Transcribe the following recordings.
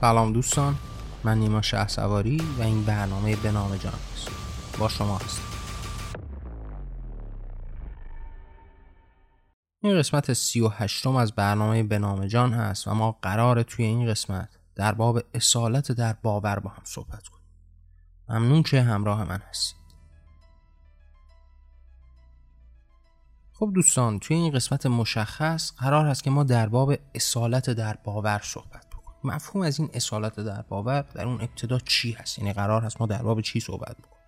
سلام دوستان من نیما شه سواری و این برنامه به نام جان است با شما هستم. این قسمت سی و هشتم از برنامه به نام جان هست و ما قرار توی این قسمت در باب اصالت در باور با هم صحبت کنیم. ممنون که همراه من هستید. خب دوستان توی این قسمت مشخص قرار هست که ما در باب اصالت در باور صحبت مفهوم از این اصالت در باور در اون ابتدا چی هست؟ یعنی قرار هست ما در باب چی صحبت بکنیم؟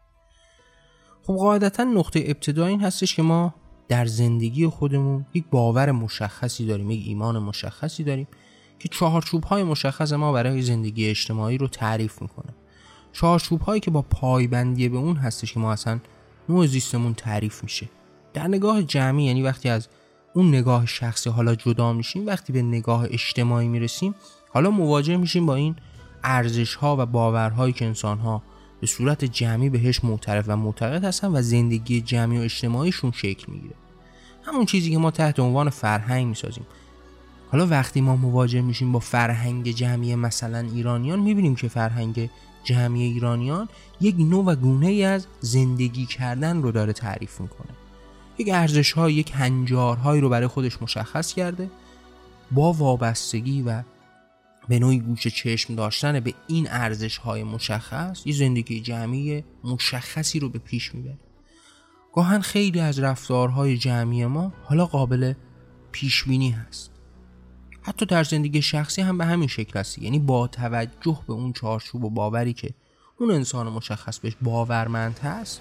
خب قاعدتا نقطه ابتدا این هستش که ما در زندگی خودمون یک باور مشخصی داریم یک ایمان مشخصی داریم که چهارچوب های مشخص ما برای زندگی اجتماعی رو تعریف می‌کنه. چهارچوب هایی که با پایبندی به اون هستش که ما اصلا نوع زیستمون تعریف میشه. در نگاه جمعی یعنی وقتی از اون نگاه شخصی حالا جدا میشیم وقتی به نگاه اجتماعی می‌رسیم حالا مواجه میشیم با این ارزش ها و باورهایی که انسان ها به صورت جمعی بهش معترف و معتقد هستن و زندگی جمعی و اجتماعیشون شکل می‌گیره. همون چیزی که ما تحت عنوان فرهنگ می‌سازیم. حالا وقتی ما مواجه میشیم با فرهنگ جمعی مثلا ایرانیان می‌بینیم که فرهنگ جمعی ایرانیان یک نوع و گونه ای از زندگی کردن رو داره تعریف می‌کنه. یک ارزش های یک هنجارهایی رو برای خودش مشخص کرده با وابستگی و به نوعی گوش چشم داشتن به این ارزش های مشخص یه زندگی جمعی مشخصی رو به پیش می‌بره. گاهن خیلی از رفتارهای جمعی ما حالا قابل پیش بینی هست. حتی در زندگی شخصی هم به همین شکل هست یعنی با توجه به اون چارچوب و باوری که اون انسان مشخص بهش باورمند هست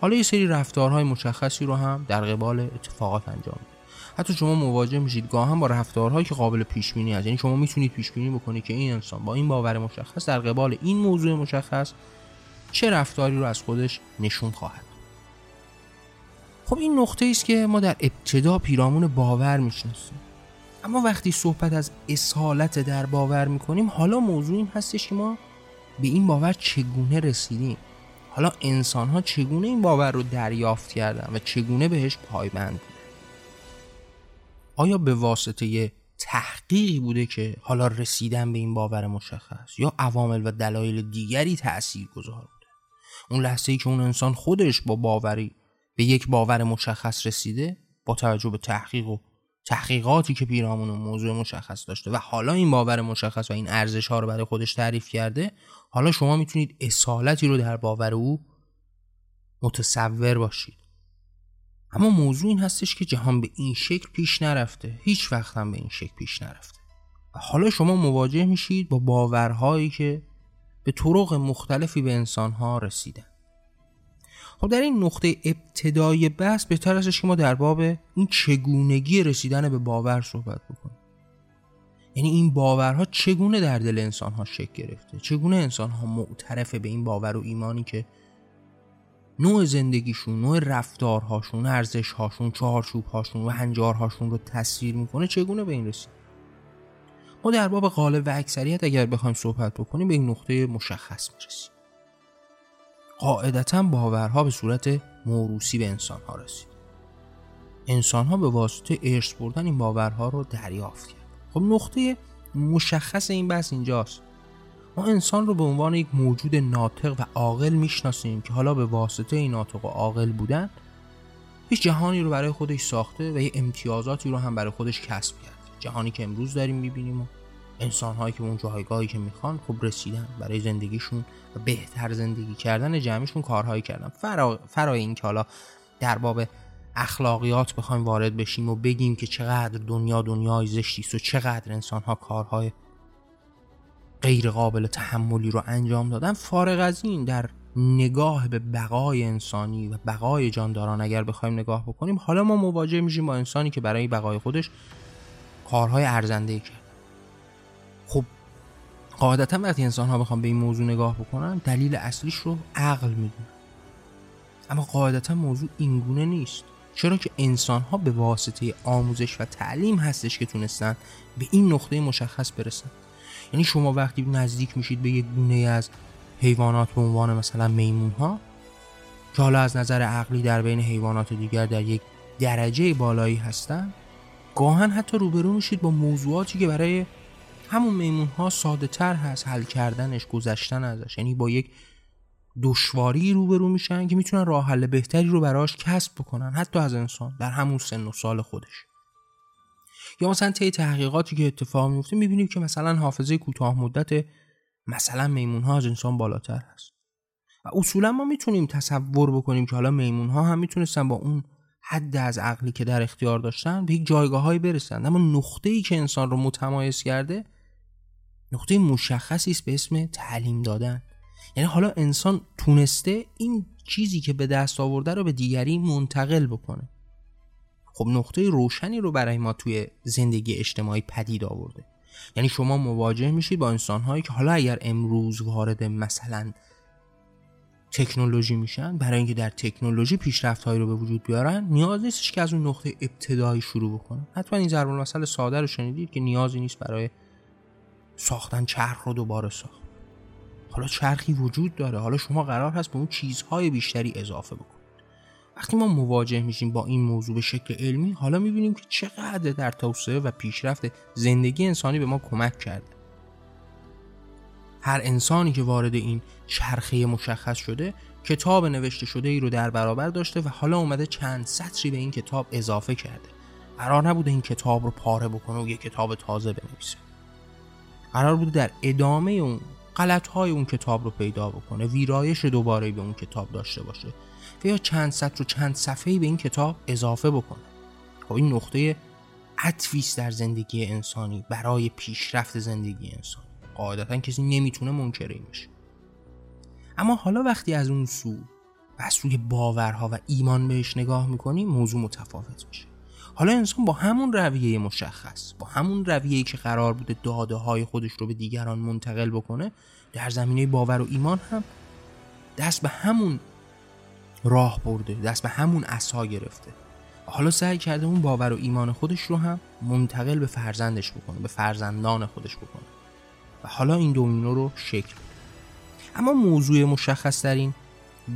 حالا یه سری رفتارهای مشخصی رو هم در قبال اتفاقات انجام میده. حتی شما مواجه میشید. گاه هم با رفتارهایی که قابل پیش بینی هست. یعنی شما می‌تونید پیش بینی بکنید که این انسان با این باور مشخص در قبال این موضوع مشخص چه رفتاری رو از خودش نشون خواهد خب این نقطه است که ما در ابتدا پیرامون باور می‌شناسیم. اما وقتی صحبت از اصالت در باور می‌کنیم حالا موضوع این هستش که ما به این باور چگونه رسیدیم؟ حالا انسان ها چگونه این باور رو دریافت کردن و چگونه بهش پایبند آیا به واسطه تحقیقی بوده که حالا رسیدن به این باور مشخص یا عوامل و دلایل دیگری تأثیر گذار بوده؟ اون لحظه ای که اون انسان خودش با باوری به یک باور مشخص رسیده با توجه به تحقیق و تحقیقاتی که پیرامون موضوع مشخص داشته و حالا این باور مشخص و این ارزش ها رو برای خودش تعریف کرده حالا شما می‌تونید اصالتی رو در باور او متصور باشید. اما موضوع این هستش که جهان به این شکل پیش نرفته. هیچ وقت هم به این شکل پیش نرفته. و حالا شما مواجه میشید با باورهایی که به طرق مختلفی به انسانها رسیدن. خب در این نقطه ابتدای بحث بهتر استش که ما در باب این چگونگی رسیدن به باور صحبت بکنیم. یعنی این باورها چگونه در دل انسان ها شکل گرفته؟ چگونه انسان ها معترف به این باور و ایمانی که نوع زندگیشون نوع رفتارهاشون ارزشهاشون چهارچوبهاشون و هنجارهاشون رو تصویر می‌کنه چگونه به این رسید؟ ما در باب غالب و اکثریت اگر بخوایم صحبت بکنیم به این نقطه مشخص می‌رسیم. قاعدتا باورها به صورت موروسی به انسان ها رسید. انسان ها به واسطه ارث بردن این باورها رو دریافت کرد. خب نقطه مشخص این بحث اینجاست. ما انسان رو به عنوان یک موجود ناطق و عاقل می‌شناسیم که حالا به واسطه این ناطق و عاقل بودن هیچ جهانی رو برای خودش ساخته و یه امتیازاتی رو هم برای خودش کسب کرد. جهانی که امروز داریم می‌بینیم و انسان هایی که اون جایگاهی که می‌خوان خب رسیدن برای زندگیشون و بهتر زندگی کردن جمعیشون کارهایی کردن. فرا, فرا این که حالا در باب اخلاقیات بخوایم وارد بشیم و بگیم که چقدر دنیا دنیای زشتی است و چقدر انسان ها کارهای غیر قابل تحملی رو انجام دادن فارغ از این در نگاه به بقای انسانی و بقای جانداران اگر بخوایم نگاه بکنیم حالا ما مواجه میشیم با انسانی که برای بقای خودش کارهای ارزنده کرد خب قاعدتا وقتی انسان ها بخوام به این موضوع نگاه بکنن دلیل اصلیش رو عقل می‌دونن اما قاعدتا موضوع اینگونه نیست. چرا که انسان ها به واسطه آموزش و تعلیم هستش که تونستن به این نقطه مشخص برسن. یعنی شما وقتی نزدیک میشید به یک گونه از حیوانات به عنوان مثلا میمون ها که حالا از نظر عقلی در بین حیوانات دیگر در یک درجه بالایی هستن گاهن حتی روبرو میشید با موضوعاتی که برای همون میمون ها ساده تر هست حل کردنش گذشتن ازش. یعنی با یک دشواری روبرو میشن که می‌تونن راه حل بهتری رو براش کسب بکنن حتی از انسان در همون سن و سال خودش. یا مثلا طی تحقیقاتی که اتفاق میفته می‌بینیم که مثلا حافظه کوتاه مدت مثلا میمون ها از انسان بالاتر هست. و اصولا ما می‌تونیم تصور بکنیم که حالا میمون ها هم می‌تونستن با اون حد از عقلی که در اختیار داشتن به یک جایگاه برسن. اما نقطه ای که انسان رو متمایز کرده نقطه مشخصی است به اسم تعلیم دادن. یعنی حالا انسان تونسته این چیزی که به دست آورده رو به دیگری منتقل بکنه. خب نقطه روشنی رو برای ما توی زندگی اجتماعی پدید آورده. یعنی شما مواجه میشید با انسانهایی که حالا اگر امروز وارد مثلا تکنولوژی میشن برای اینکه در تکنولوژی پیشرفت هایی رو به وجود بیارن نیاز نیستش که از اون نقطه ابتدایی شروع بکنن. حتما این ضرب المثل ساده رو شنیدید که نیازی نیست برای ساختن چرخ رو دوباره ساخت. حالا چرخی وجود داره. حالا شما قرار هست به اون چیزهای بیشتری اضافه بکنید. وقتی ما مواجه میشیم با این موضوع به شکل علمی حالا می‌بینیم که چقدر در توسعه و پیشرفت زندگی انسانی به ما کمک کرده. هر انسانی که وارد این چرخه مشخص شده کتاب نوشته شده ای رو در برابر داشته و حالا اومده چند سطری به این کتاب اضافه کرده. قرار نبوده این کتاب رو پاره بکنه و یه کتاب تازه بنویسه. قرار بوده در ادامه اون غلط اون کتاب رو پیدا بکنه ویرایش دوباره به اون کتاب داشته باشه. و یا چند سطر و چند صفحه به این کتاب اضافه بکنه. خب این نقطه عطفیست در زندگی انسانی برای پیشرفت زندگی انسانی. قاعدتا کسی نمی‌تونه منکر این بشه. اما حالا وقتی از اون سو و از سوی باورها و ایمان بهش نگاه می‌کنیم موضوع متفاوت میشه. حالا انسان با همون رویه مشخص با همون رویه‌ای که قرار بوده داده های خودش رو به دیگران منتقل بکنه در زمینه باور و ایمان هم دست به همون راه برده دست به همون اسا گرفته. حالا سعی کرده اون باور و ایمان خودش رو هم منتقل به فرزندش بکنه به فرزندان خودش بکنه. و حالا این دومینو رو شکل اما موضوع مشخص در این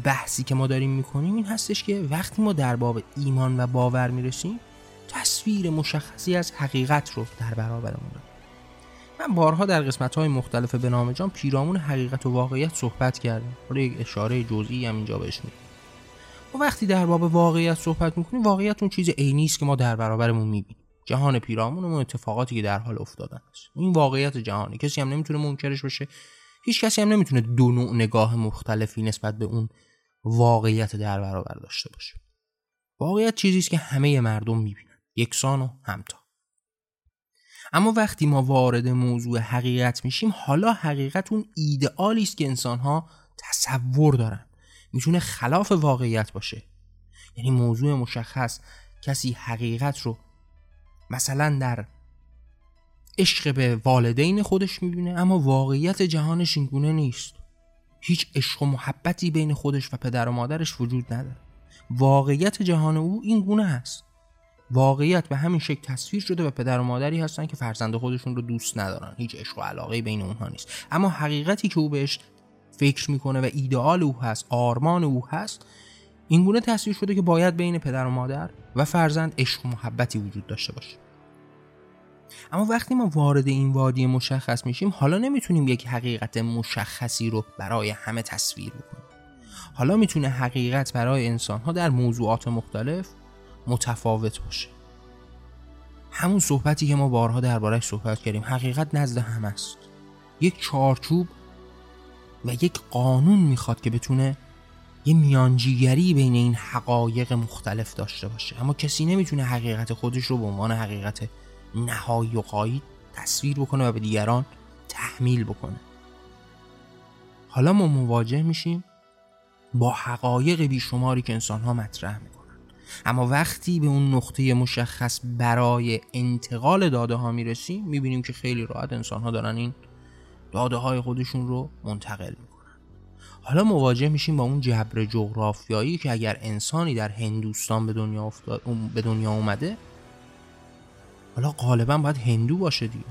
بحثی که ما داریم می‌کنیم این هستش که وقتی ما در باب ایمان و باور می‌رسیم تصویر مشخصی از حقیقت رو در برابرمون داریم. من بارها در قسمت های مختلف به نام جان پیرامون حقیقت و واقعیت صحبت کردم. حالا یک اشاره جزئی هم اینجا بهش میدیم و وقتی در باب واقعیت صحبت می‌کنیم واقعیت اون چیز عینی است که ما در برابرمون می‌بینیم. جهان پیرامون و اتفاقاتی که در حال افتادن است. این واقعیت جهانی. کسی هم نمی‌تونه منکرش بشه. هیچ کسی هم نمی‌تونه دو نوع نگاه مختلفی نسبت به اون واقعیت در برابر داشته باشه. واقعیت چیزی است که همه مردم می‌بینن. یکسان و همتا. اما وقتی ما وارد موضوع حقیقت میشیم حالا حقیقت اون ایدئالی است که انسانها تصور دارن. می‌تونه خلاف واقعیت باشه. یعنی موضوع مشخص کسی حقیقت رو مثلا در عشق به والدین خودش می‌بینه اما واقعیت جهانش اینگونه نیست. هیچ عشق و محبتی بین خودش و پدر و مادرش وجود نداره. واقعیت جهان او این گونه هست واقعیت به همین شکل تصویر شده و پدر و مادری هستن که فرزند خودشون رو دوست ندارن. هیچ عشق و علاقه بین اونها نیست. اما حقیقتی که او بهش فکر می‌کنه و ایدئال او هست آرمان او هست این گونه تصویر شده که باید بین پدر و مادر و فرزند عشق و محبتی وجود داشته باشه. اما وقتی ما وارد این وادی مشخص میشیم حالا نمی‌تونیم یک حقیقت مشخصی رو برای همه تصویر بکنیم. حالا می‌تونه حقیقت برای انسان ها در موضوعات مختلف متفاوت باشه. همون صحبتی که ما بارها دربارهش صحبت کردیم حقیقت نزد هم است. یک چارچوب و یک قانون می‌خواد که بتونه یه میانجیگری بین این حقایق مختلف داشته باشه. اما کسی نمی‌تونه حقیقت خودش رو به عنوان حقیقت نهایی و قایی تصویر بکنه و به دیگران تحمیل بکنه. حالا ما مواجه میشیم با حقایق بیشماری که انسان ها مطرح می‌کنن اما وقتی به اون نقطه مشخص برای انتقال داده ها می‌رسیم می‌بینیم که خیلی راحت انسان ها دارن این داده های خودشون رو منتقل می‌کنن. حالا مواجه میشیم با اون جبر جغرافیایی که اگر انسانی در هندوستان به دنیا, افتاد، به دنیا اومده حالا غالبا باید هندو باشه دیگه.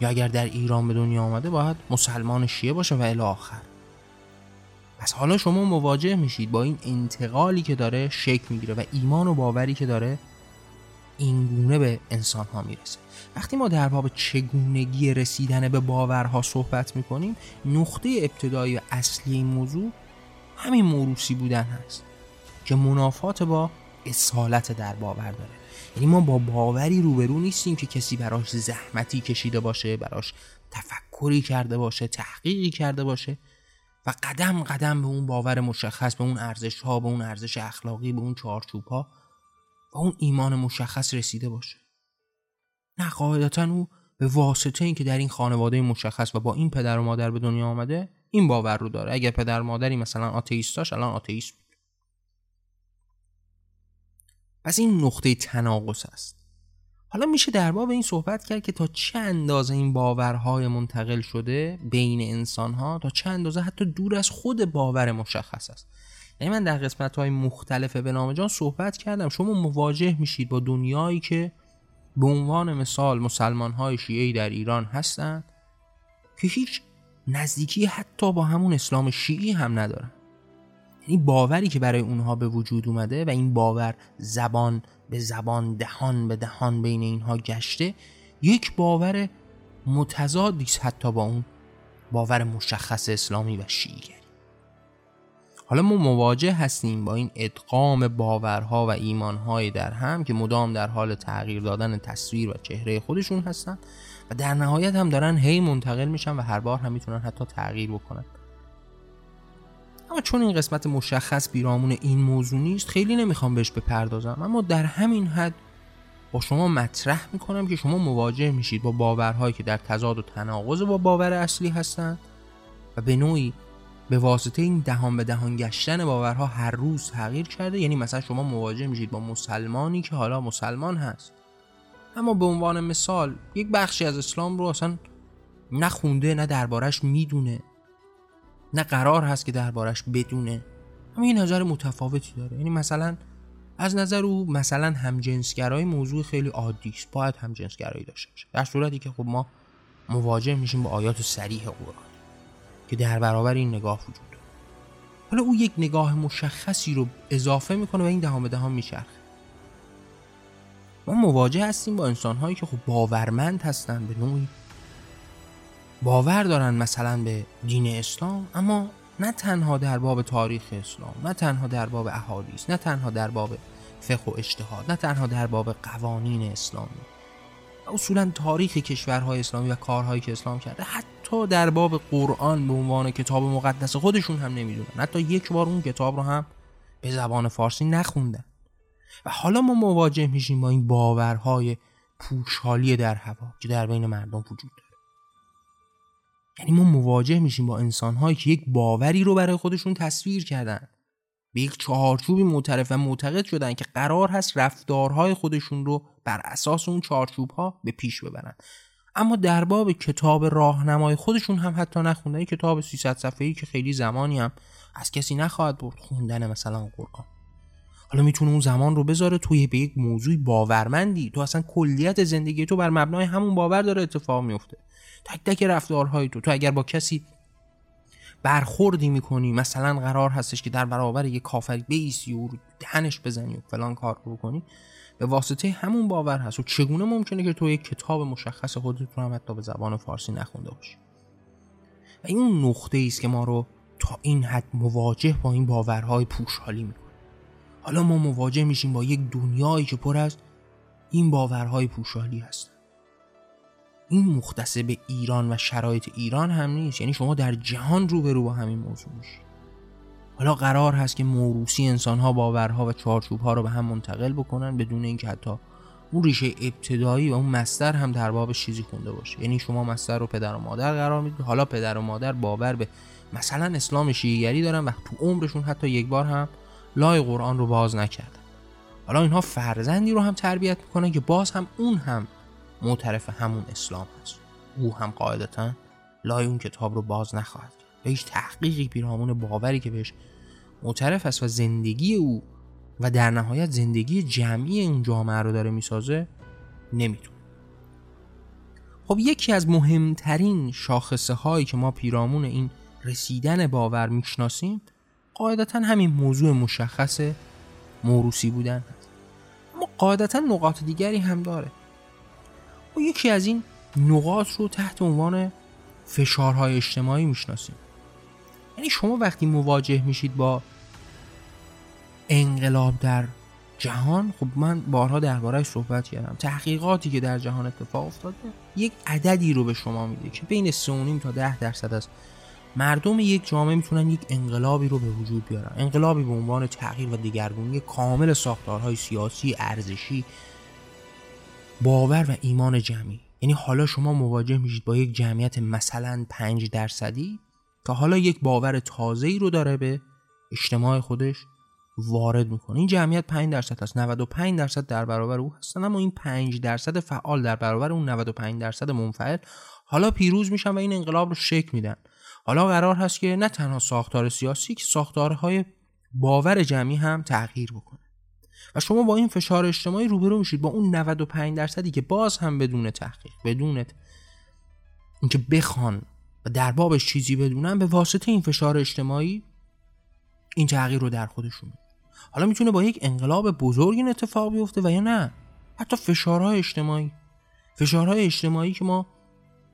یا اگر در ایران به دنیا آمده باید مسلمان شیعه باشه و الی آخر. پس حالا شما مواجه میشید با این انتقالی که داره شکل می‌گیره و ایمان و باوری که داره این گونه به انسان ها می‌رسه. وقتی ما در باب چگونگی رسیدن به باورها صحبت می‌کنیم نقطه ابتدایی و اصلی این موضوع همین موروسی بودن هست که منافات با اصالت در باور داره. یعنی ما با باوری روبرو نیستیم که کسی براش زحمتی کشیده باشه براش تفکری کرده باشه تحقیقی کرده باشه و قدم قدم به اون باور مشخص به اون ارزش ها به اون ارزش اخلاقی به اون چارچوب ها و اون ایمان مشخص رسیده باشه. نه قاعدتا او به واسطه اینکه در این خانواده مشخص و با این پدر و مادر به دنیا آمده این باور رو داره. اگر پدر مادری مثلا آتئیستاش الان آتئیست بود. پس این نقطه تناقض است. حالا میشه در باب این صحبت کرد که تا چه اندازه این باورهای منتقل شده بین انسانها تا چه اندازه حتی دور از خود باور مشخص است. یعنی من در قسمت های مختلف به نام جان صحبت کردم. شما مواجه میشید با دنیایی که به عنوان مثال مسلمان های شیعی در ایران هستند که هیچ نزدیکی حتی با همون اسلام شیعی هم ندارن. یعنی باوری که برای اونها به وجود اومده و این باور زبان به زبان دهان به دهان بین اینها گشته یک باور متضادی حتی با اون باور مشخص اسلامی و شیعی حالا ما مواجه هستیم با این ادغام باورها و ایمانهای در هم که مدام در حال تغییر دادن تصویر و چهره خودشون هستن و در نهایت هم دارن هی منتقل میشن و هر بار هم می‌تونن حتی تغییر بکنن. اما چون این قسمت مشخص بیرامون این موضوع نیست خیلی نمی‌خوام بهش بپردازم. اما در همین حد با شما مطرح می‌کنم که شما مواجه میشید با باورهایی که در تضاد و تناقض با باور اصلی هستند و به نوعی به واسطه این دهان به دهان گشتن باورها هر روز تغییر کرده یعنی مثلا شما مواجه میشید با مسلمانی که حالا مسلمان هست. اما به عنوان مثال یک بخشی از اسلام رو اصلا نخونده نه دربارش می‌دونه. نه قرار هست که دربارش بدونه. اما این نظر متفاوتی داره. یعنی مثلا از نظر او مثلا همجنسگرایی موضوع خیلی عادی است. باید همجنسگرایی داشته باشه. در صورتی که خب ما مواجه میشیم با آیات صریح قرآن. که در برابر این نگاه وجود داره. حالا او یک نگاه مشخصی رو اضافه می‌کنه و این دهان به دهان میچرخه. ما مواجه هستیم با انسان هایی که خب باورمند هستن به نوعی. باور دارن مثلا به دین اسلام اما نه تنها در باب تاریخ اسلام نه تنها در باب احادیث نه تنها در باب فقه و اجتهاد نه تنها در باب قوانین اسلامی. اصولا تاریخ کشورهای اسلامی و کارهایی که اسلام کرده حتی در باب قرآن به عنوان کتاب مقدس خودشون هم نمی‌دونن. حتی یک بار اون کتاب رو هم به زبان فارسی نخوندن. و حالا ما مواجه میشیم با این باورهای پوشالی در هوا که در بین مردم وجود داره. یعنی ما مواجه میشیم با انسانهایی که یک باوری رو برای خودشون تصویر کردن. به یک چهارچوبی معترف و معتقد شدن که قرار هست رفتارهای خودشون رو بر اساس اون چارچوب ها به پیش ببرن. اما در باب کتاب راهنمای خودشون هم حتی نخوندن کتاب 300 صفحه‌ای که خیلی زمانی هم از کسی نخواهد برد. خوندن مثلا قرآن. حالا می‌تونه اون زمان رو بذاره توی به یک موضوع باورمندی. تو اصلا کلیت زندگی تو بر مبنای همون باور داره اتفاق میفته تک تک رفتارهای تو. تو اگر با کسی برخوردی می‌کنی مثلا قرار هستش که در برابر یک کافری بیسی و دهنش بزنی و فلان کار رو کنی به واسطه همون باور هست و چگونه ممکنه که تو یک کتاب مشخص خودت رو هم حتی به زبان فارسی نخونده باشی. و این اون نقطه است که ما رو تا این حد مواجه با این باورهای پوشحالی می‌کنه. حالا ما مواجه میشیم با یک دنیایی که پر از این باورهای پوشحالی هست این مختص به ایران و شرایط ایران هم نیست. یعنی شما در جهان روبرو با همین موضوع میشید. حالا قرار هست که موروسی انسانها باورها و چارچوبها رو به هم منتقل بکنن بدون اینکه حتی اون ریشه ابتدایی و اون مستر هم در بابش چیزی خونده باشه. یعنی شما مستر رو پدر و مادر قرار می‌دید حالا پدر و مادر باور به مثلا اسلام شیعیگری دارن و تو عمرشون حتی یک بار هم لای قرآن رو باز نکردن. حالا اینها فرزندی رو هم تربیت می‌کنن که باز هم اون هم معترف همون اسلام هست. او هم قاعدتا لای اون کتاب رو باز نخواهد هیچ تحقیقی پیرامون باوری که بهش معترف است و زندگی او و در نهایت زندگی جمعی اون جامعه رو داره می‌سازه نمی‌تونه. خب یکی از مهمترین شاخصه هایی که ما پیرامون این رسیدن باور می‌شناسیم قاعدتا همین موضوع مشخص موروسی بودن هست. اما قاعدتا نقاط دیگری هم داره. و یکی از این نقاط رو تحت عنوان فشارهای اجتماعی می‌شناسیم. یعنی شما وقتی مواجه میشید با انقلاب در جهان خب من بارها دربارهش صحبت کردم. تحقیقاتی که در جهان اتفاق افتاده یک عددی رو به شما میده که بین 3.5 تا 10 درصد از مردم یک جامعه می‌تونن یک انقلابی رو به وجود بیارن. انقلابی به عنوان تغییر و دیگرگونی کامل ساختارهای سیاسی ارزشی باور و ایمان جمعی. یعنی حالا شما مواجه میشید با یک جمعیت مثلا 5 درصدی که حالا یک باور تازه ای رو داره به اجتماع خودش وارد می‌کنه. این جمعیت 5 درصد هست. 95 درصد در برابر او هستن اما این 5 درصد فعال در برابر اون 95 درصد منفعل حالا پیروز میشن و این انقلاب رو شکل میدن. حالا قرار هست که نه تنها ساختار سیاسی که ساختارهای باور جمعی هم تغییر بکنه. و شما با این فشار اجتماعی روبرو میشید با اون 95 درصدی که باز هم بدون تحقیق بدون اینکه بخوان و در بابش چیزی بدونن به واسطه این فشار اجتماعی این تغییر رو در خودشون حالا می‌تونه با یک انقلاب بزرگ این اتفاق بیفته و یا نه؟ حتی فشارهای اجتماعی. فشارهای اجتماعی که ما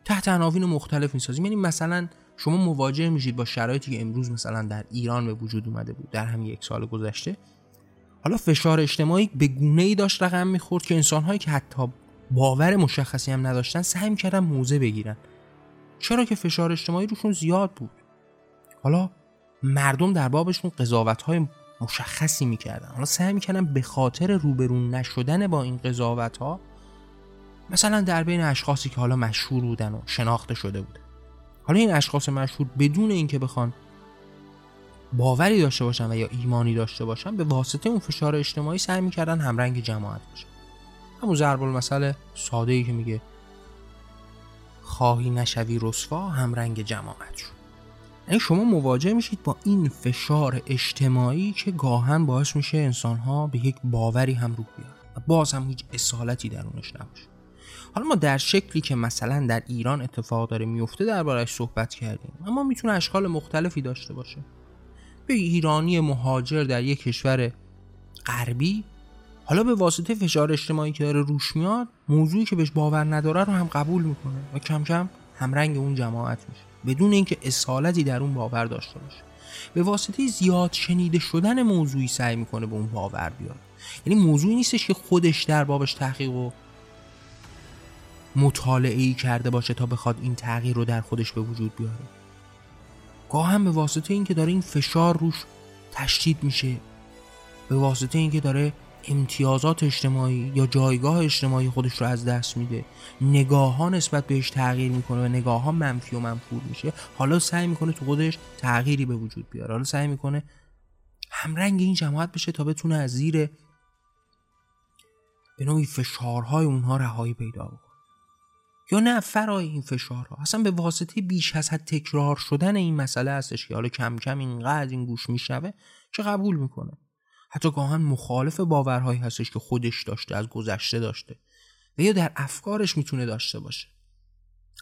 تحت عناوین مختلف می‌سازیم. یعنی مثلا شما مواجه میشید با شرایطی که امروز مثلا در ایران به وجود اومده بود در همین یک سال گذشته. حالا فشار اجتماعی به گونه ای داشت رقم می‌خورد که انسانهایی که حتی باور مشخصی هم نداشتن سعی می‌کردن موزه بگیرن. چرا که فشار اجتماعی روشون زیاد بود؟ حالا مردم در بابشون قضاوت های مشخصی می‌کردن. حالا سعی می‌کردن به خاطر روبرون نشدن با این قضاوت ها مثلا در بین اشخاصی که حالا مشهور بودن و شناخته شده بودن حالا این اشخاص مشهور بدون اینکه بخوان باوری داشته باشن و یا ایمانی داشته باشن به واسطه اون فشار اجتماعی سعی می‌کردن همرنگ جماعت باشن همون ضرب المثل ساده ای که میگه خواهی نشوی رسوا همرنگ جماعت شد یعنی شما مواجه میشید با این فشار اجتماعی که گاهن باعث میشه انسانها به یک باوری هم رو بیارن و باز هم هیچ اصالتی درونش نباشه. حالا ما در شکلی که مثلا در ایران اتفاق داره میفته دربارهش صحبت کردیم اما می‌تونه اشکال مختلفی داشته باشه. به ایرانی مهاجر در یک کشور غربی حالا به واسطه فشار اجتماعی که داره روش میاد موضوعی که بهش باور نداره رو هم قبول می‌کنه و کم کم همرنگ اون جماعت میشه. بدون اینکه اصالتی در اون باور داشته باشه. به واسطه زیاد شنیده شدن موضوعی سعی می‌کنه به اون باور بیاد یعنی موضوعی نیستش که خودش در بابش تحقیق و مطالعه ای کرده باشه تا بخواد این تغییر رو در خودش به وجود بیاره. گاه هم به واسطه اینکه داره این فشار روش تشدید میشه به واسطه اینکه داره امتیازات اجتماعی یا جایگاه اجتماعی خودش رو از دست میده. نگاه ها نسبت بهش تغییر می‌کنه و نگاه ها منفی و منفور میشه. حالا سعی می‌کنه تو خودش تغییری به وجود بیاره. حالا سعی می‌کنه همرنگ این جماعت بشه تا بتونه از زیر به نوعی فشارهای اونها رهایی پیدا بکنه. یا نه فرای این فشارها. اصلا به واسطه بیش از حد تکرار شدن این مسئله هستش که حالا کم کم اینقدر این گوش میشنوه چه قبول می‌کنه. حتی گاهن مخالف باورهایی هستش که خودش داشته از گذشته داشته. و یا در افکارش می‌تونه داشته باشه.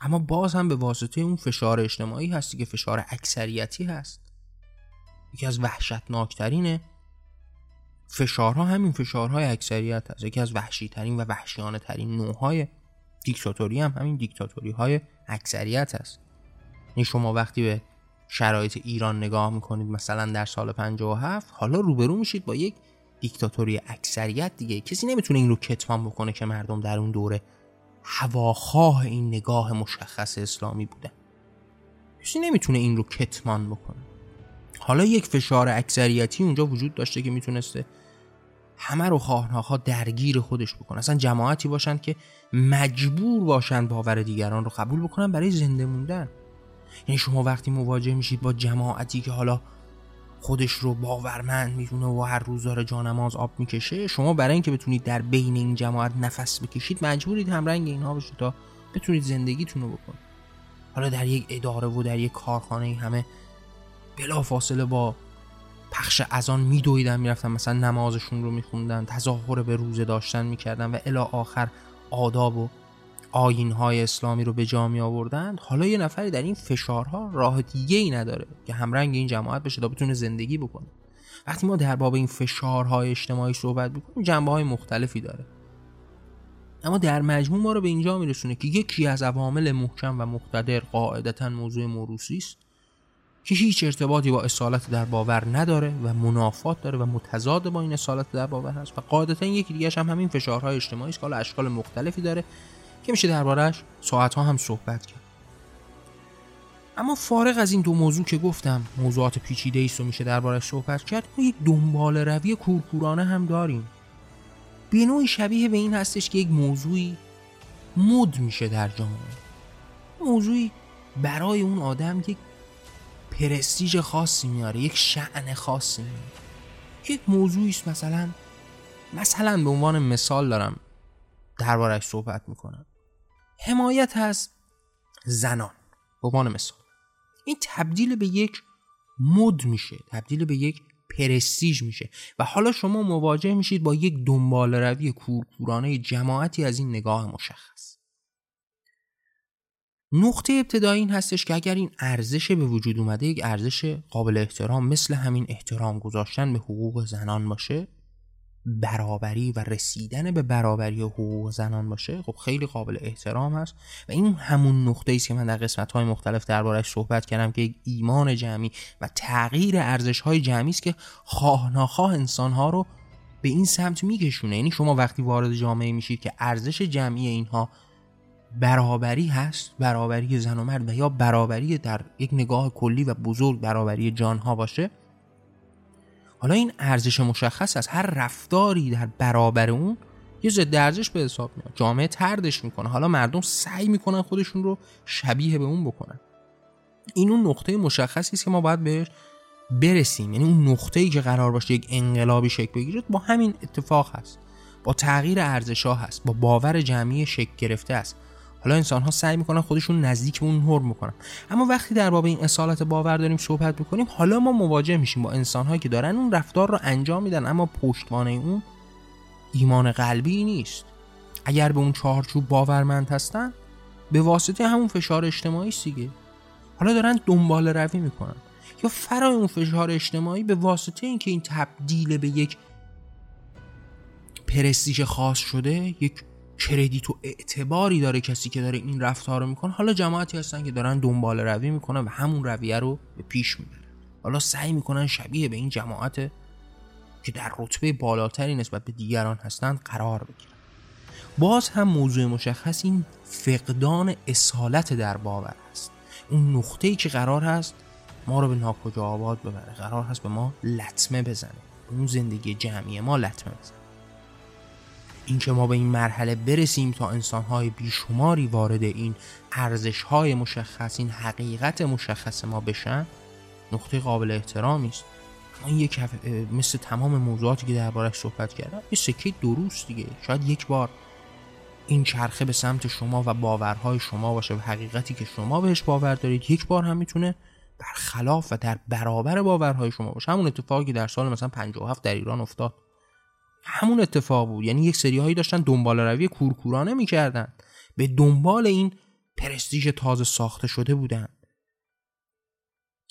اما باز هم به واسطه اون فشار اجتماعی هستی که فشار اکثریتی هست. یکی از وحشتناکترینه. فشارها همین فشارهای اکثریت هست. یکی از وحشیترین و وحشیانه ترین نوعهای دیکتاتوری هم همین دیکتاتوری های اکثریت هست. این شما وقتی به شرایط ایران نگاه می‌کنید مثلا در سال 57 حالا روبرو میشید با یک دیکتاتوری اکثریت دیگه. کسی نمی‌تونه این رو کتمان بکنه که مردم در اون دوره هواخواه این نگاه مشخص اسلامی بودن کسی نمی‌تونه این رو کتمان بکنه. حالا یک فشار اکثریتی اونجا وجود داشته که می‌تونسته همه رو خواهناها درگیر خودش بکنه. اصلا جماعتی باشند که مجبور باشند باور دیگران رو قبول بکنن برای زنده موندن. یعنی شما وقتی مواجه میشید با جماعتی که حالا خودش رو باورمند می‌دونه و هر روز داره جانماز آب می‌کشه شما برای اینکه بتونید در بین این جماعت نفس بکشید مجبورید همرنگ اینها بشید تا بتونید زندگیتون رو بکنید. حالا در یک اداره و در یک کارخانه همه بلا فاصله با پخش اذان میدویدن می‌رفتن مثلا نمازشون رو میخوندن تظاهر به روزه داشتن می‌کردن و الی آخر آداب و آین های اسلامی رو به جا می آوردند حالا یه نفری در این فشارها راه دیگه ای نداره که همرنگ این جماعت بشه تا بتونه زندگی بکنه. وقتی ما در باب این فشارهای اجتماعی صحبت می‌کنیم جنبه های مختلفی داره. اما در مجموع ما رو به اینجا میرسونه که یکی از عوامل محکم و مقتدر قاعدتا موضوع موروسی است که هیچ ارتباطی با اصالت در باور نداره و منافات داره و متضاد با این اصالت در باور هست. و قاعدتا یکی دیگه هم همین فشارهای اجتماعی است که اشکال مختلفی داره که میشه دربارهش ساعتها هم صحبت کرد. اما فارغ از این دو موضوع که گفتم موضوعات پیچیده است و میشه دربارش صحبت کرد ما یک دنبال روی کورکورانه هم داریم. به نوعی شبیه به این هستش که یک موضوعی مد میشه در جامعه. موضوعی برای اون آدم یک پرستیژ خاصی میاره یک شعن خاصی میاره. یک موضوعی است مثلا مثلا به عنوان مثال دارم دربارش صحبت می‌کنم. حمایت از زنان. به عنوان مثال این تبدیل به یک مد میشه تبدیل به یک پرستیژ میشه و حالا شما مواجه میشید با یک دنبال روی کورکورانه جماعتی از این نگاه مشخص. نقطه ابتدایی این هستش که اگر این ارزش به وجود اومده یک ارزش قابل احترام مثل همین احترام گذاشتن به حقوق زنان باشه برابری و رسیدن به برابری حقوق زنان باشه خب خیلی قابل احترام هست. و این همون نقطه است که من در قسمت های مختلف دربارش صحبت کردم که یک ایمان جمعی و تغییر ارزش های جمعی است که خواه ناخواه انسان ها رو به این سمت میکشونه. یعنی شما وقتی وارد جامعه میشید که ارزش جمعی اینها برابری هست برابری زن و مرد و یا برابری در یک نگاه کلی و بزرگ برابری جانها باشه حالا این ارزش مشخص از هر رفتاری در برابر اون یه ضد ارزش به حساب میاد. جامعه تردش می‌کنه. حالا مردم سعی می‌کنن خودشون رو شبیه به اون بکنن. این اون نقطه مشخصی است که ما باید بهش برسیم. یعنی اون نقطه ای که قرار باشه یک انقلابی شکل بگیره با همین اتفاق هست. با تغییر ارزش ها هست. با باور جمعی شکل گرفته است. حالا انسان ها سعی می‌کنن خودشون نزدیک اون نرم می‌کنن اما وقتی در باب این اصالت باور داریم صحبت می‌کنیم حالا ما مواجه میشیم با انسان هایی که دارن اون رفتار رو انجام میدن اما پشتوانه اون ایمان قلبی نیست. اگر به اون چهارچوب باورمند هستن به واسطه همون فشار اجتماعی دیگه. حالا دارن دنبال روی می‌کنن. یا فرای اون فشار اجتماعی به واسطه اینکه این تبدیل به یک پرستیژ خاص شده یک کردیت و اعتباری داره کسی که داره این رفتار رو می‌کنه. حالا جماعتی هستن که دارن دنبال روی می‌کنن و همون رویه رو به پیش می‌برن. حالا سعی می‌کنن شبیه به این جماعت که در رتبه بالاتری نسبت به دیگران هستند قرار بگیرن. باز هم موضوع مشخص این فقدان اصالت در باور است اون نقطه ای که قرار هست ما رو به ناکجا آباد ببره. قرار هست به ما لطمه بزنه. اون زندگی جمعی ما لطمه بزنه. اینکه ما به این مرحله برسیم تا انسانهای بیشماری وارد این ارزشهای مشخص این حقیقت مشخص ما بشن نقطه قابل احترامی است. این یک مثل تمام موضوعاتی که دربارش صحبت کردم یه سکه دروست دیگه. شاید یک بار این چرخه به سمت شما و باورهای شما باشه و حقیقتی که شما بهش باور دارید یک بار هم می‌تونه برخلاف و در برابر باورهای شما باشه. همون اتفاقی در سال مثلا 57 در ایران افتاد. همون اتفاق بود. یعنی یک سری هایی داشتن دنبال روی کورکورانه می‌کردن. به دنبال این پرستیژ تازه ساخته شده بودن.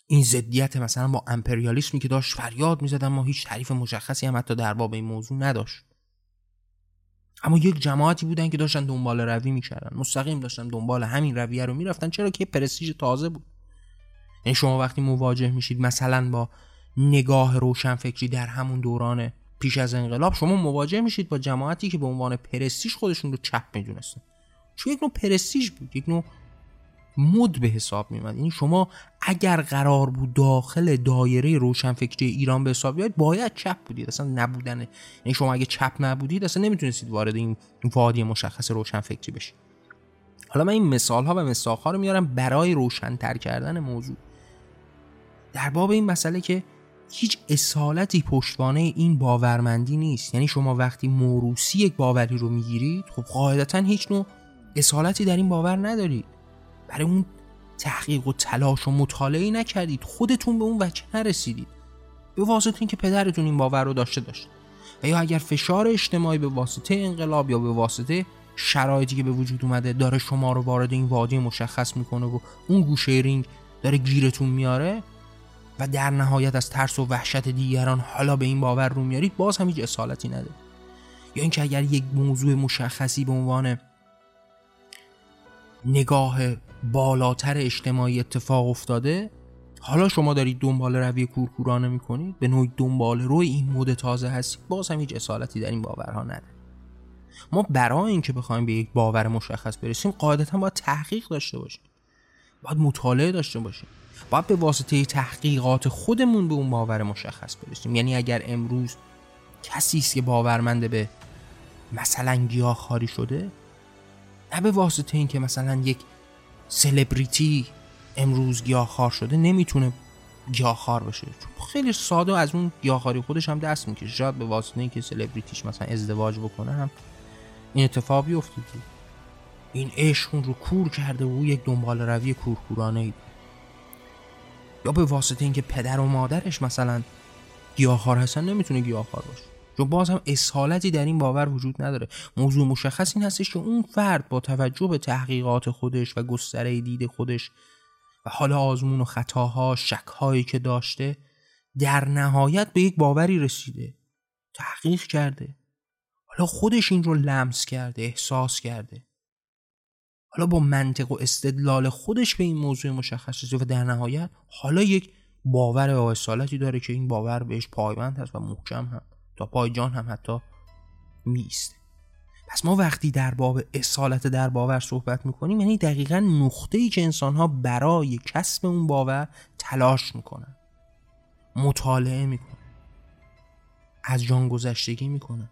این ضدیت مثلا با امپریالیسمی که داشت فریاد می‌زدن. ما هیچ تعریف مشخصی هم حتی در باب این موضوع نداشت. اما یک جماعتی بودن که داشتن دنبال روی می‌کردن. مستقیم داشتن دنبال همین رویه رو می‌رفتن. چرا که پرستیژ تازه بود. یعنی شما وقتی مواجه میشید مثلا با نگاه روشنفکری در همون دوران پیش از انقلاب شما مواجه میشید با جماعتی که به عنوان پرستیژ خودشون رو چپ می‌دونستن. چون یک نوع پرستیژ بود یک نوع مد به حساب میومد یعنی شما اگر قرار بود داخل دایره روشنفکری ایران به حساب بیاید باید چپ بودید. اصلا نبودن. یعنی شما اگه چپ نبودید اصلا نمی‌تونستید وارد این وادی مشخص روشنفکری بشید. حالا من این مثال ها و مساق ها رو میارم برای روشنتر کردن موضوع. در باب این مسئله که هیچ اصالتی پشتوانه این باورمندی نیست. یعنی شما وقتی موروسی یک باوری رو می‌گیرید خب قاعدتا هیچ نوع اصالتی در این باور ندارید. برای اون تحقیق و تلاش و مطالعه نکردید. خودتون به اون وجه نرسیدید. به واسطه اینکه پدرتون این باور رو داشته داشت و یا اگر فشار اجتماعی به واسطه انقلاب یا به واسطه شرایطی که به وجود اومده داره شما رو وارد این وادی مشخص می‌کنه و اون گوشه رینگ داره گیرتون میاره و در نهایت از ترس و وحشت دیگران حالا به این باور رو میارید باز هم هیچ اصالتی نداره یا اینکه اگر یک موضوع مشخصی به عنوان نگاه بالاتر اجتماعی اتفاق افتاده حالا شما دارید دنبال روی کورکورانه می‌کنید به نوعی دنبال روی این مد تازه هستید باز هم هیچ اصالتی در این باورها نداره ما برای اینکه بخوایم به یک باور مشخص برسیم قاعدتا باید تحقیق داشته باشیم. باید مطالعه داشته باشیم. باید به واسطه تحقیقات خودمون به اون باور مشخص برسیم. یعنی اگر امروز کسی است که باورمنده به مثلا گیاه خاری شده نه به واسطه اینکه مثلا یک سلبریتی امروز گیاهخوار شده نمی‌تونه گیاهخوار بشه. خیلی ساده از اون گیاهخواری خودش هم دست می‌کشه. شاید به واسطه اینکه سلبریتیش مثلا ازدواج بکنه هم این اتفاق بیفته این عشق اون رو کور کرده و او یک دنبال روی کورکورانه ای یا به واسطه اینکه پدر و مادرش مثلا گیاهخوار هستن نمی‌تونه گیاهخوار باشه. چون باز هم اصالتی در این باور وجود نداره. موضوع مشخص این هستش که اون فرد با توجه به تحقیقات خودش و گستره دید خودش و حال آزمون و خطاها شکهایی که داشته در نهایت به یک باوری رسیده. تحقیق کرده. حالا خودش این رو لمس کرده احساس کرده. حالا با منطق و استدلال خودش به این موضوع مشخص شده و در نهایت حالا یک باور و اصالتی داره که این باور بهش پایبند هست و محکم هم تا پای جان هم حتی میسته پس ما وقتی در باب اصالت در باور صحبت می‌کنیم یعنی دقیقا نقطه ای که انسان ها برای کسب اون باور تلاش می‌کنن. مطالعه می‌کنن. از جان گذشتگی می‌کنن.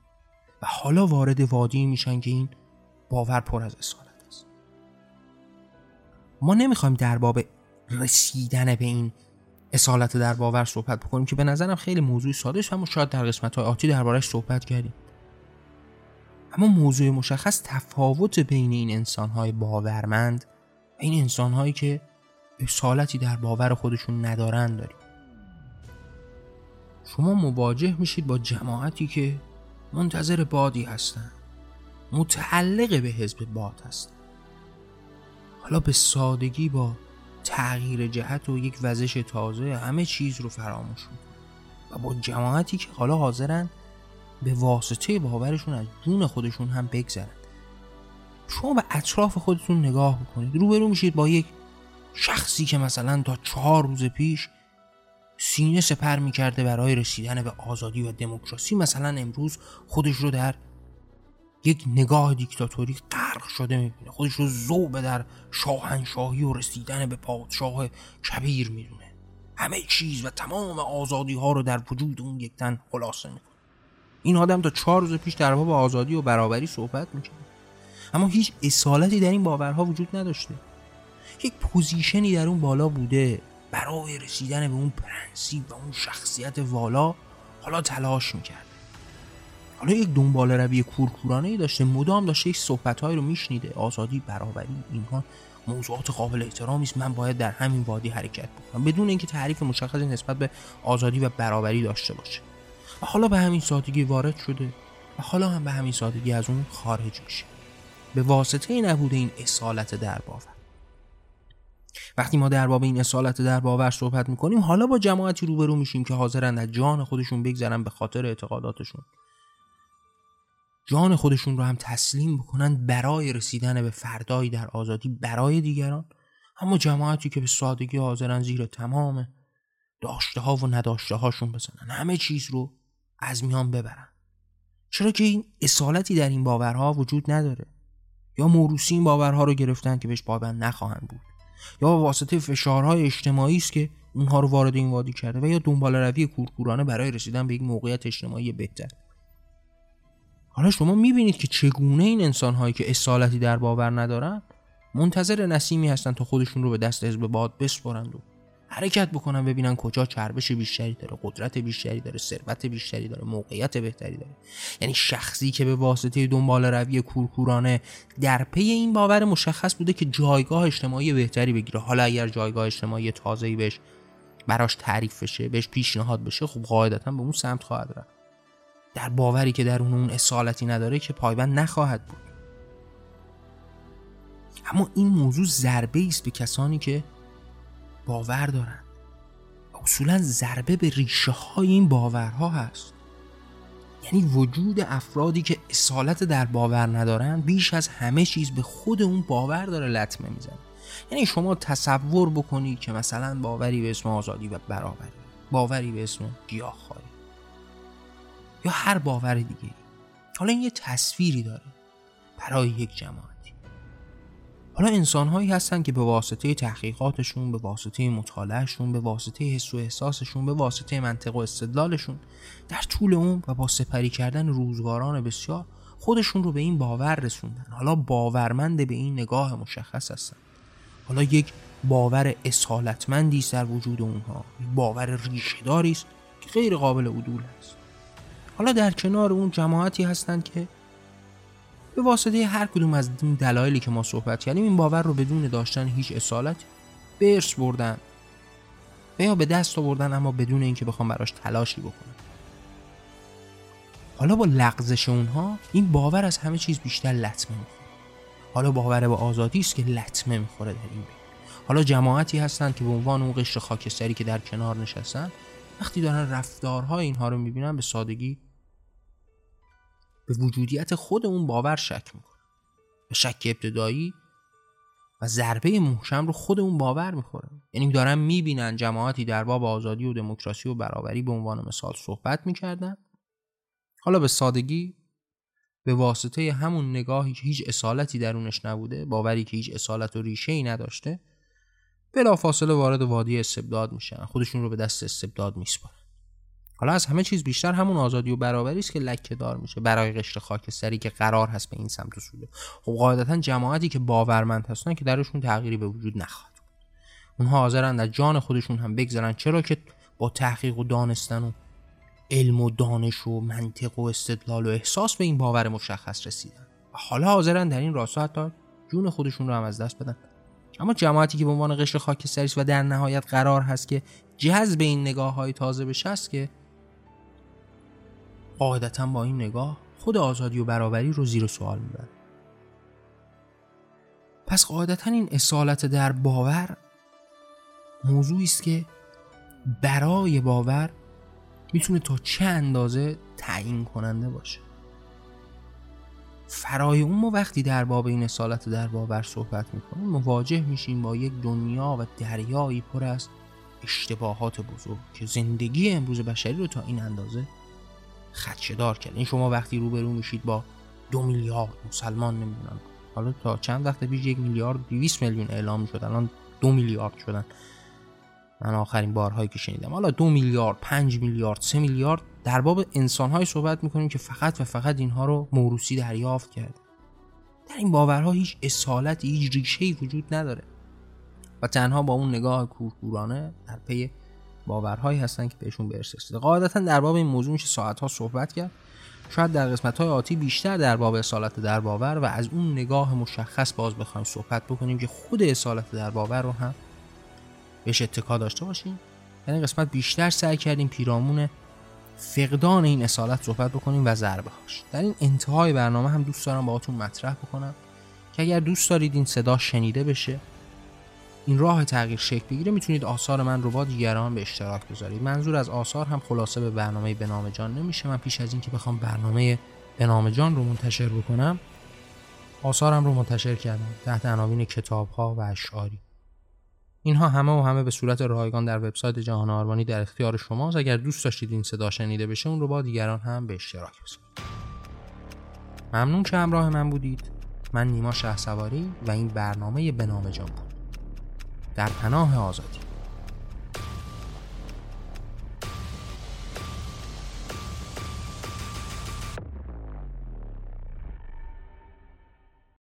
و حالا وارد وادی میشن که این باور پر از اصالت. ما نمی‌خوایم در باب رسیدن به این اصالت در باور صحبت بکنیم که به نظرم خیلی موضوع ساده و شاید در قسمت های آتی دربارهش صحبت کردیم. اما موضوع مشخص تفاوت بین این انسان های باورمند و این انسان هایی که اصالتی در باور خودشون ندارند داریم. شما مواجه میشید با جماعتی که منتظر بادی هستند متعلق به حزب باد هستند حالا به سادگی با تغییر جهت و یک وزش تازه همه چیز رو فراموش و با جماعتی که حالا حاضرن به واسطه باورشون از جون خودشون هم بگذرن. شما به اطراف خودتون نگاه بکنید. روبرو میشید با یک شخصی که مثلا تا چهار روز پیش سینه سپر می‌کرده برای رسیدن به آزادی و دموکراسی. مثلا امروز خودش رو در یک نگاه دیکتاتوری غرق شده می‌بینه. خودش رو زوبه در شاهنشاهی و رسیدن به پادشاه کبیر می‌دونه. همه چیز و تمام آزادی ها رو در وجود اون یک تن خلاصه می‌کنه. این آدم تا چهار روز پیش در باب آزادی و برابری صحبت می‌کنه اما هیچ اصالتی در این باورها وجود نداشته. یک position ی در اون بالا بوده. برای رسیدن به اون پرنسیپ و اون شخصیت والا حالا تلاش می‌کرد. حالا یک دنباله روی کورکورانه ای داشته مدام داشته یک صحبتهایی رو میشنیده. آزادی برابری اینها موضوعات قابل احترامی است. من باید در همین وادی حرکت بکنم. بدون اینکه تعریف مشخصی نسبت به آزادی و برابری داشته باشه. و حالا به همین سادگی وارد شده و حالا هم به همین سادگی از اون خارج میشه. به واسطه نبوده این اصالت در باور وقتی ما در باب این اصالت در باور صحبت می‌کنیم حالا با جماعتی روبرو میشیم که حاضرند از جان خودشون بگذرن به خاطر اعتقاداتشون. جان خودشون رو هم تسلیم بکنن برای رسیدن به فردایی در آزادی برای دیگران. اما جماعتی که به سادگی حاضرن زیر تمام داشته ها و نداشته هاشون بزنن. همه چیز رو از میان ببرن. چرا که این اصالتی در این باورها وجود نداره؟ یا موروسی این باورها رو گرفتن که بهش پایبند نخواهند بود. یا واسطه فشارهای اجتماعی است که اونها رو وارد این وادی کرده و یا دنبال روی کورکورانه برای رسیدن به یک موقعیت اجتماعی بهتر. حالا شما می‌بینید که چگونه این انسان هایی که اصالتی در باور ندارن منتظر نسیمی هستن تا خودشون رو به دست حزب باد بسپرند و حرکت بکنن ببینن کجا چربش بیشتری داره قدرت بیشتری داره ثروت بیشتری داره موقعیت بهتری داره. یعنی شخصی که به واسطه دنبال روی کورکورانه در پی این باور مشخص بوده که جایگاه اجتماعی بهتری بگیره. حالا اگر جایگاه اجتماعی تازه‌ای بهش براش تعریف بشه بهش پیشنهاد بشه خب قاعدتا به اون سمت خواهد رفت. در باوری که در اون اصالتی نداره که پایبند نخواهد بود. اما این موضوع ضربه است به کسانی که باور دارند. اصولا ضربه به ریشه های این باورها هست. یعنی وجود افرادی که اصالت در باور ندارن بیش از همه چیز به خود اون باور داره لطمه می‌زنه. یعنی شما تصور بکنید که مثلا باوری به اسم آزادی و برابری باوری به اسم گیاهخواری. یا هر باور دیگه حالا این یه تصویری داره برای یک جماعتی حالا انسان هایی هستن که به واسطه تحقیقاتشون به واسطه مطالعهشون به واسطه حس و احساسشون به واسطه منطق و استدلالشون در طول اون و با سپری کردن روزگاران بسیار خودشون رو به این باور رسوندن. حالا باورمند به این نگاه مشخص هستن. حالا یک باور اصالتمندی است در وجود اونها باور ریشهداری است که غیر قابل عدول است حالا در کنار اون جماعتی هستند که به واسطه هر کدوم از این دلایلی که ما صحبت کردیم این باور رو بدون داشتن هیچ اصالتی به ارث بردن و یا به دست آوردن اما بدون اینکه بخوام براش تلاشی بکنم. حالا با لغزش اونها این باور از همه چیز بیشتر لطمه می‌خوره. حالا باور به آزادی است که لطمه می‌خوره در این بین. حالا جماعتی هستند که به عنوان اون قشر خاکستری که در کنار نشستن وقتی دارن رفتارهای اینها رو می‌بینن به سادگی به وجودیت خود اون باور شک می‌کنه. به شک ابتدایی و ضربه محکم رو خود اون باور می‌خوره یعنی دارن می‌بینن جماعتی در باب آزادی و دموکراسی و برابری به عنوان مثال صحبت می‌کردن. حالا به سادگی به واسطه همون نگاهی که هیچ اصالتی درونش نبوده باوری که هیچ اصالت و ریشه ای نداشته بلافاصله وارد وادی استبداد میشن. خودشون رو به دست استبداد میسپارن. حالا از همه چیز بیشتر همون آزادی و برابری است که لکه دار میشه برای قشر خاکستری که قرار هست به این سمت سوده خب قاعدتا جماعتی که باورمند هستن که درشون تغییری به وجود نخواهد اونها حاضرن در جان خودشون هم بگذارن. چرا که با تحقیق و دانستن و علم و دانش و منطق و استدلال و احساس به این باور مشخص رسیدن. و حالا حاضرن در این راستا حتی جون خودشون رو هم از دست بدن. اما جماعتی که به عنوان قشر خاکستری و در نهایت قرار هست که جذب این نگاه های تازه بشه است که قاعدتا با این نگاه خود آزادی و برابری رو زیر سوال می‌بره پس قاعدتا این اصالت در باور موضوعی است که برای باور می‌تونه تا چه اندازه تعیین کننده باشه. فرای اون ما وقتی در باب این اصالت در باور صحبت می‌کنیم مواجه میشیم با یک دنیا و دریایی پر از اشتباهات بزرگ که زندگی امروز بشری رو تا این اندازه خدشدار کرد. این شما وقتی روبرو میشید با دو میلیارد مسلمان نمی‌دونم. حالا تا چند وقت پیش یک میلیارد 200 میلیون اعلام شد الان دو میلیارد شدن. من آخرین بارهایی که شنیدم. حالا دو میلیارد پنج میلیارد سه میلیارد در باب انسانهایی صحبت می‌کنیم که فقط و فقط اینها رو موروسی دریافت کرد. در این باورها هیچ اصالتی هیچ ریشه وجود نداره. و تنها با اون نگاه کورکورانه در پی باورهایی هستن که بهشون برسید قاعدتا در باب این موضوع میشه ساعتها صحبت کرد. شاید در قسمت های آتی بیشتر در باب اصالت در باور و از اون نگاه مشخص باز بخوایم صحبت بکنیم که خود اصالت در باور رو هم بهش اتکا داشته باشیم. این قسمت بیشتر سعی کردیم پیرامون فقدان این اصالت صحبت بکنیم و ضربه هاش. در این انتهای برنامه هم دوست دارم باهاتون مطرح بکنم که اگر دوست دارید این صدا شنیده بشه این راه تغییر شکل بگیره می‌تونید آثار من رو با دیگران به اشتراک بذارید. منظور از آثار هم خلاصه به برنامه به نام جان نمیشه. من پیش از اینکه بخوام برنامه به نام جان رو منتشر بکنم آثارم رو منتشر کردم. تحت عناوین کتاب ها و اشعاری. اینها همه و همه به صورت رایگان در وبسایت جهان آرمانی در اختیار شماست. اگر دوست داشتید این صدا شنیده بشه اون رو با دیگران هم به اشتراک بذارید. ممنون که همراه من بودید. من نیما شه و این برنامه به نام جان بود. در پناه آزادی.